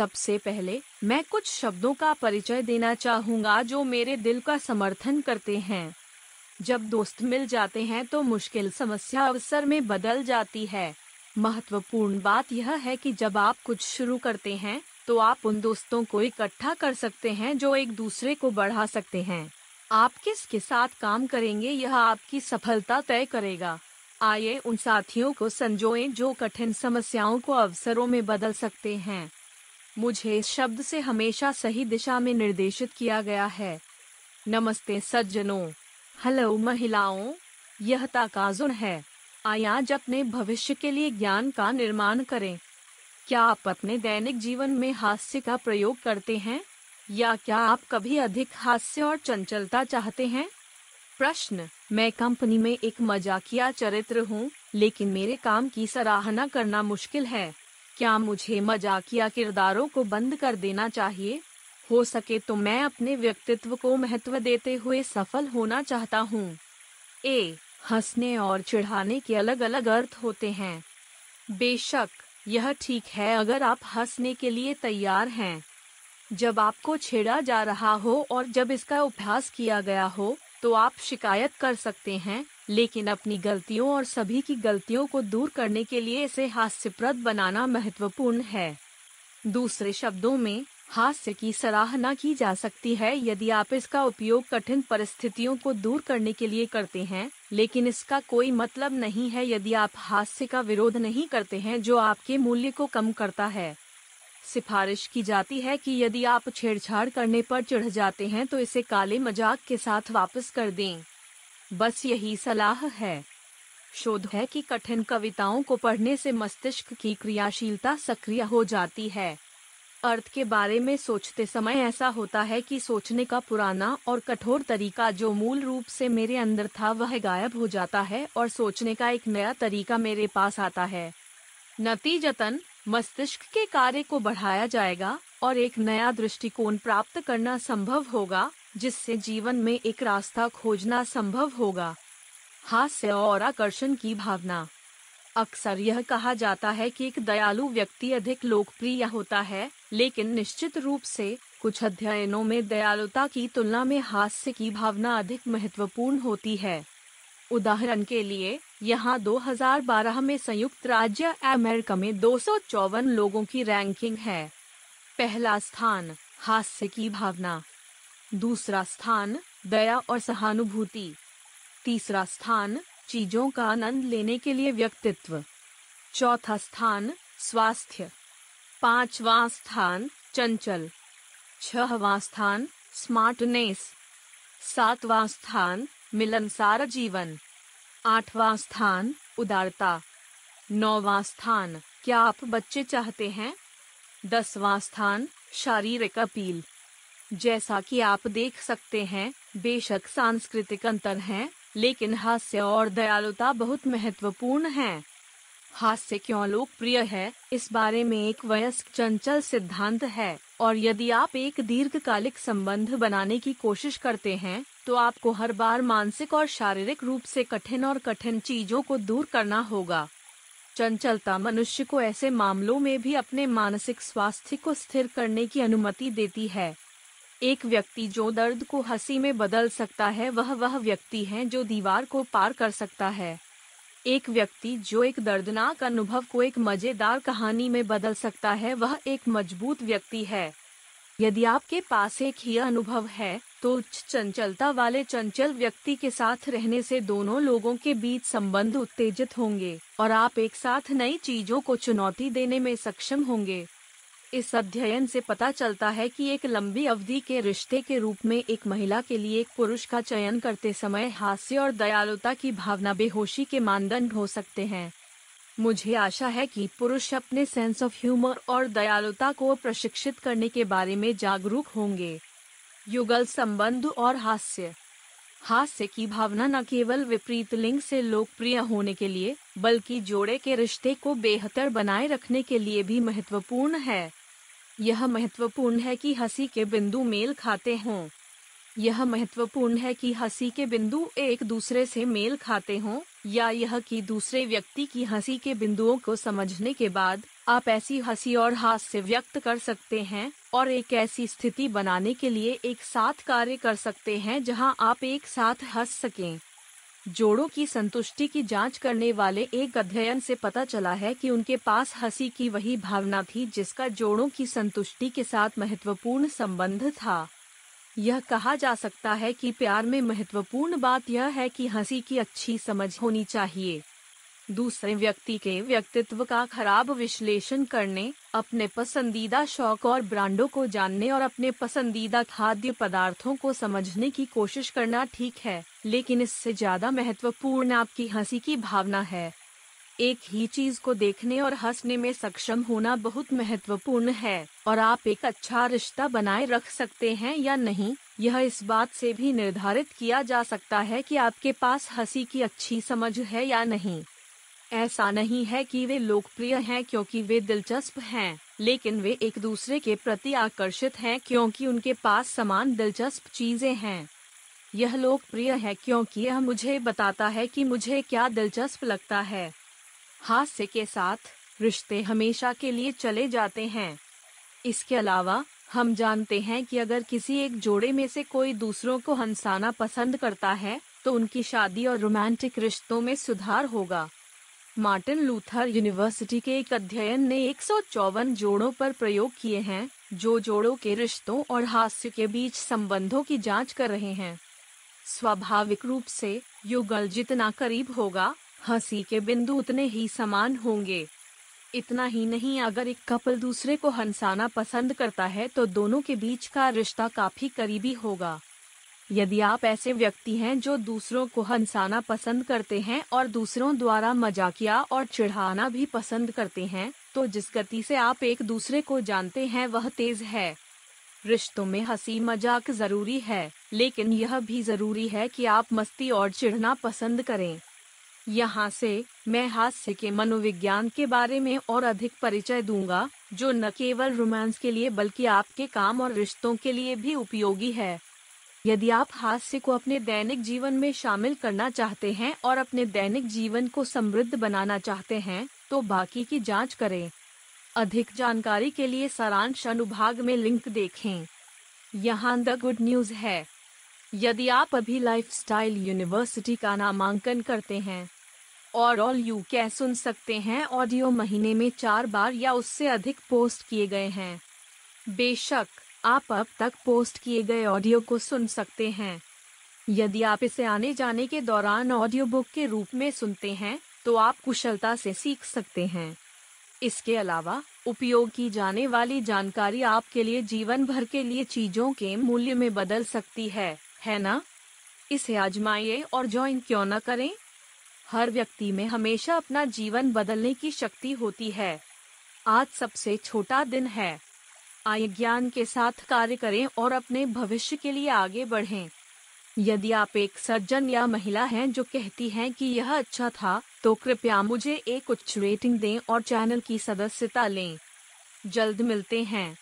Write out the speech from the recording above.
सबसे पहले मैं कुछ शब्दों का परिचय देना चाहूँगा जो मेरे दिल का समर्थन करते हैं। जब दोस्त मिल जाते हैं तो मुश्किल समस्या अवसर में बदल जाती है। महत्वपूर्ण बात यह है कि जब आप कुछ शुरू करते हैं तो आप उन दोस्तों को इकट्ठा कर सकते हैं जो एक दूसरे को बढ़ा सकते हैं। आप किसके साथ काम करेंगे यह आपकी सफलता तय करेगा। आइए उन साथियों को संजोएँ जो कठिन समस्याओं को अवसरों में बदल सकते हैं। मुझे इस शब्द से हमेशा सही दिशा में निर्देशित किया गया है। नमस्ते सज्जनों। हेलो महिलाओं। यह ताकाजुन है। आइए आज अपने भविष्य के लिए ज्ञान का निर्माण करें। क्या आप अपने दैनिक जीवन में हास्य का प्रयोग करते हैं? या क्या आप कभी अधिक हास्य और चंचलता चाहते हैं? प्रश्न, मैं कंपनी में एक मजाकिया चरित्र हूँ, लेकिन मेरे काम की सराहना करना मुश्किल है। क्या मुझे मजाकिया किरदारों को बंद कर देना चाहिए? हो सके तो मैं अपने व्यक्तित्व को महत्व देते हुए सफल होना चाहता हूँ। ए, हंसने और चिढ़ाने के अलग अलग अर्थ होते हैं। बेशक, यह ठीक है अगर आप हंसने के लिए तैयार हैं। जब आपको छेड़ा जा रहा हो और जब इसका अभ्यास किया गया हो तो आप शिकायत कर सकते हैं। लेकिन अपनी गलतियों और सभी की गलतियों को दूर करने के लिए इसे हास्यप्रद बनाना महत्वपूर्ण है। दूसरे शब्दों में, हास्य की सराहना की जा सकती है यदि आप इसका उपयोग कठिन परिस्थितियों को दूर करने के लिए करते हैं, लेकिन इसका कोई मतलब नहीं है यदि आप हास्य का विरोध नहीं करते हैं जो आपके मूल्य को कम करता है। सिफारिश की जाती है कि यदि आप छेड़छाड़ करने पर चढ़ जाते हैं तो इसे काले मज़ाक के साथ वापस कर दें। बस यही सलाह है। शोध है कि कठिन कविताओं को पढ़ने से मस्तिष्क की क्रियाशीलता सक्रिय हो जाती है। अर्थ के बारे में सोचते समय ऐसा होता है कि सोचने का पुराना और कठोर तरीका जो मूल रूप से मेरे अंदर था वह गायब हो जाता है और सोचने का एक नया तरीका मेरे पास आता है। नतीजतन, मस्तिष्क के कार्य को बढ़ाया जाएगा और एक नया दृष्टिकोण प्राप्त करना संभव होगा। जिससे जीवन में एक रास्ता खोजना संभव होगा। हास्य और आकर्षण की भावना। अक्सर यह कहा जाता है कि एक दयालु व्यक्ति अधिक लोकप्रिय होता है, लेकिन निश्चित रूप से कुछ अध्ययनों में दयालुता की तुलना में हास्य की भावना अधिक महत्वपूर्ण होती है। उदाहरण के लिए, यहाँ 2012 में संयुक्त राज्य अमेरिका में दो सौ चौवन लोगों की रैंकिंग है। पहला स्थान, हास्य की भावना। दूसरा स्थान, दया और सहानुभूति। तीसरा स्थान, चीज़ों का आनंद लेने के लिए व्यक्तित्व। चौथा स्थान, स्वास्थ्य। पांचवा स्थान, चंचल। छहवा स्थान, स्मार्टनेस। सातवां स्थान, मिलनसार जीवन। आठवां स्थान, उदारता। नौवां स्थान, क्या आप बच्चे चाहते हैं? दसवां स्थान, शारीरिक अपील। जैसा कि आप देख सकते हैं, बेशक सांस्कृतिक अंतर हैं, लेकिन हास्य और दयालुता बहुत महत्वपूर्ण हैं। हास्य क्यों लोकप्रिय है? इस बारे में एक वयस्क चंचल सिद्धांत है, और यदि आप एक दीर्घकालिक संबंध बनाने की कोशिश करते हैं तो आपको हर बार मानसिक और शारीरिक रूप से कठिन और कठिन चीज़ों को दूर करना होगा। चंचलता मनुष्य को ऐसे मामलों में भी अपने मानसिक स्वास्थ्य को स्थिर करने की अनुमति देती है। एक व्यक्ति जो दर्द को हँसी में बदल सकता है, वह वह व्यक्ति है जो दीवार को पार कर सकता है। एक व्यक्ति जो एक दर्दनाक अनुभव को एक मज़ेदार कहानी में बदल सकता है, वह एक मज़बूत व्यक्ति है। यदि आपके पास एक ही अनुभव है तो उच्च चंचलता वाले चंचल व्यक्ति के साथ रहने से दोनों लोगों के बीच संबंध उत्तेजित होंगे, और आप एक साथ नई चीज़ों को चुनौती देने में सक्षम होंगे। इस अध्ययन से पता चलता है कि एक लंबी अवधि के रिश्ते के रूप में एक महिला के लिए एक पुरुष का चयन करते समय हास्य और दयालुता की भावना बेहोशी के मानदंड हो सकते हैं। मुझे आशा है कि पुरुष अपने सेंस ऑफ़ ह्यूमर और दयालुता को प्रशिक्षित करने के बारे में जागरूक होंगे। युगल संबंध और हास्य। हास्य की भावना न केवल विपरीत लिंग से लोकप्रिय होने के लिए, बल्कि जोड़े के रिश्ते को बेहतर बनाए रखने के लिए भी महत्वपूर्ण है। यह महत्वपूर्ण है कि हँसी के बिंदु मेल खाते हों। यह महत्वपूर्ण है कि हँसी के बिंदु एक दूसरे से मेल खाते हों, या यह कि दूसरे व्यक्ति की हँसी के बिंदुओं को समझने के बाद आप ऐसी हँसी और हास्य व्यक्त कर सकते हैं, और एक ऐसी स्थिति बनाने के लिए एक साथ कार्य कर सकते हैं जहाँ आप एक साथ हंस सकें। जोड़ों की संतुष्टि की जाँच करने वाले एक अध्ययन से पता चला है कि उनके पास हँसी की वही भावना थी जिसका जोड़ों की संतुष्टि के साथ महत्वपूर्ण संबंध था। यह कहा जा सकता है कि प्यार में महत्वपूर्ण बात यह है कि हँसी की अच्छी समझ होनी चाहिए। दूसरे व्यक्ति के व्यक्तित्व का खराब विश्लेषण करने, अपने पसंदीदा शौक और ब्रांडों को जानने और अपने पसंदीदा खाद्य पदार्थों को समझने की कोशिश करना ठीक है, लेकिन इससे ज़्यादा महत्वपूर्ण आपकी हँसी की भावना है। एक ही चीज़ को देखने और हंसने में सक्षम होना बहुत महत्वपूर्ण है, और आप एक अच्छा रिश्ता बनाए रख सकते हैं या नहीं, यह इस बात से भी निर्धारित किया जा सकता है कि आपके पास हँसी की अच्छी समझ है या नहीं। ऐसा नहीं है कि वे लोकप्रिय हैं क्योंकि वे दिलचस्प हैं, लेकिन वे एक दूसरे के प्रति आकर्षित हैं क्योंकि उनके पास समान दिलचस्प चीज़ें हैं। यह लोकप्रिय है क्योंकि यह मुझे बताता है कि मुझे क्या दिलचस्प लगता है। हास्य के साथ रिश्ते हमेशा के लिए चले जाते हैं। इसके अलावा, हम जानते हैं कि अगर किसी एक जोड़े में से कोई दूसरों को हंसाना पसंद करता है तो उनकी शादी और रोमांटिक रिश्तों में सुधार होगा। मार्टिन लूथर यूनिवर्सिटी के एक अध्ययन ने एक जोड़ों पर प्रयोग किए हैं, जो जोड़ों के रिश्तों और हास्य के बीच संबंधों की जाँच कर रहे हैं। स्वाभाविक रूप से, युगल जितना करीब होगा, हँसी के बिंदु उतने ही समान होंगे। इतना ही नहीं, अगर एक कपल दूसरे को हंसाना पसंद करता है तो दोनों के बीच का रिश्ता काफ़ी करीबी होगा। यदि आप ऐसे व्यक्ति हैं जो दूसरों को हंसाना पसंद करते हैं और दूसरों द्वारा मजाकिया और चिढ़ाना भी पसंद करते हैं तो जिस गति से आप एक दूसरे को जानते हैं वह तेज है। रिश्तों में हँसी मज़ाक ज़रूरी है, लेकिन यह भी ज़रूरी है कि आप मस्ती और चिढ़ना पसंद करें। यहाँ से मैं हास्य के मनोविज्ञान के बारे में और अधिक परिचय दूँगा, जो न केवल रोमांस के लिए बल्कि आपके काम और रिश्तों के लिए भी उपयोगी है। यदि आप हास्य को अपने दैनिक जीवन में शामिल करना चाहते हैं और अपने दैनिक जीवन को समृद्ध बनाना चाहते हैं तो बाकी की जाँच करें। अधिक जानकारी के लिए सारांश अनुभाग में लिंक देखें। यहाँ द गुड न्यूज़ है। यदि आप अभी लाइफस्टाइल यूनिवर्सिटी का नामांकन करते हैं और ऑल यू कै सुन सकते हैं ऑडियो महीने में चार बार या उससे अधिक पोस्ट किए गए हैं, बेशक आप अब तक पोस्ट किए गए ऑडियो को सुन सकते हैं। यदि आप इसे आने जाने के दौरान ऑडियो बुक के रूप में सुनते हैं तो आप कुशलता से सीख सकते हैं। इसके अलावा, उपयोग की जाने वाली जानकारी आपके लिए जीवन भर के लिए चीज़ों के मूल्य में बदल सकती है है ना? इसे आजमाइए और ज्वाइन क्यों न करें? हर व्यक्ति में हमेशा अपना जीवन बदलने की शक्ति होती है। आज सबसे छोटा दिन है। आय ज्ञान के साथ कार्य करें और अपने भविष्य के लिए आगे बढ़ें। यदि आप एक सज्जन या महिला हैं जो कहती हैं कि यह अच्छा था तो कृपया मुझे एक उच्च रेटिंग दें और चैनल की सदस्यता लें जल्द मिलते हैं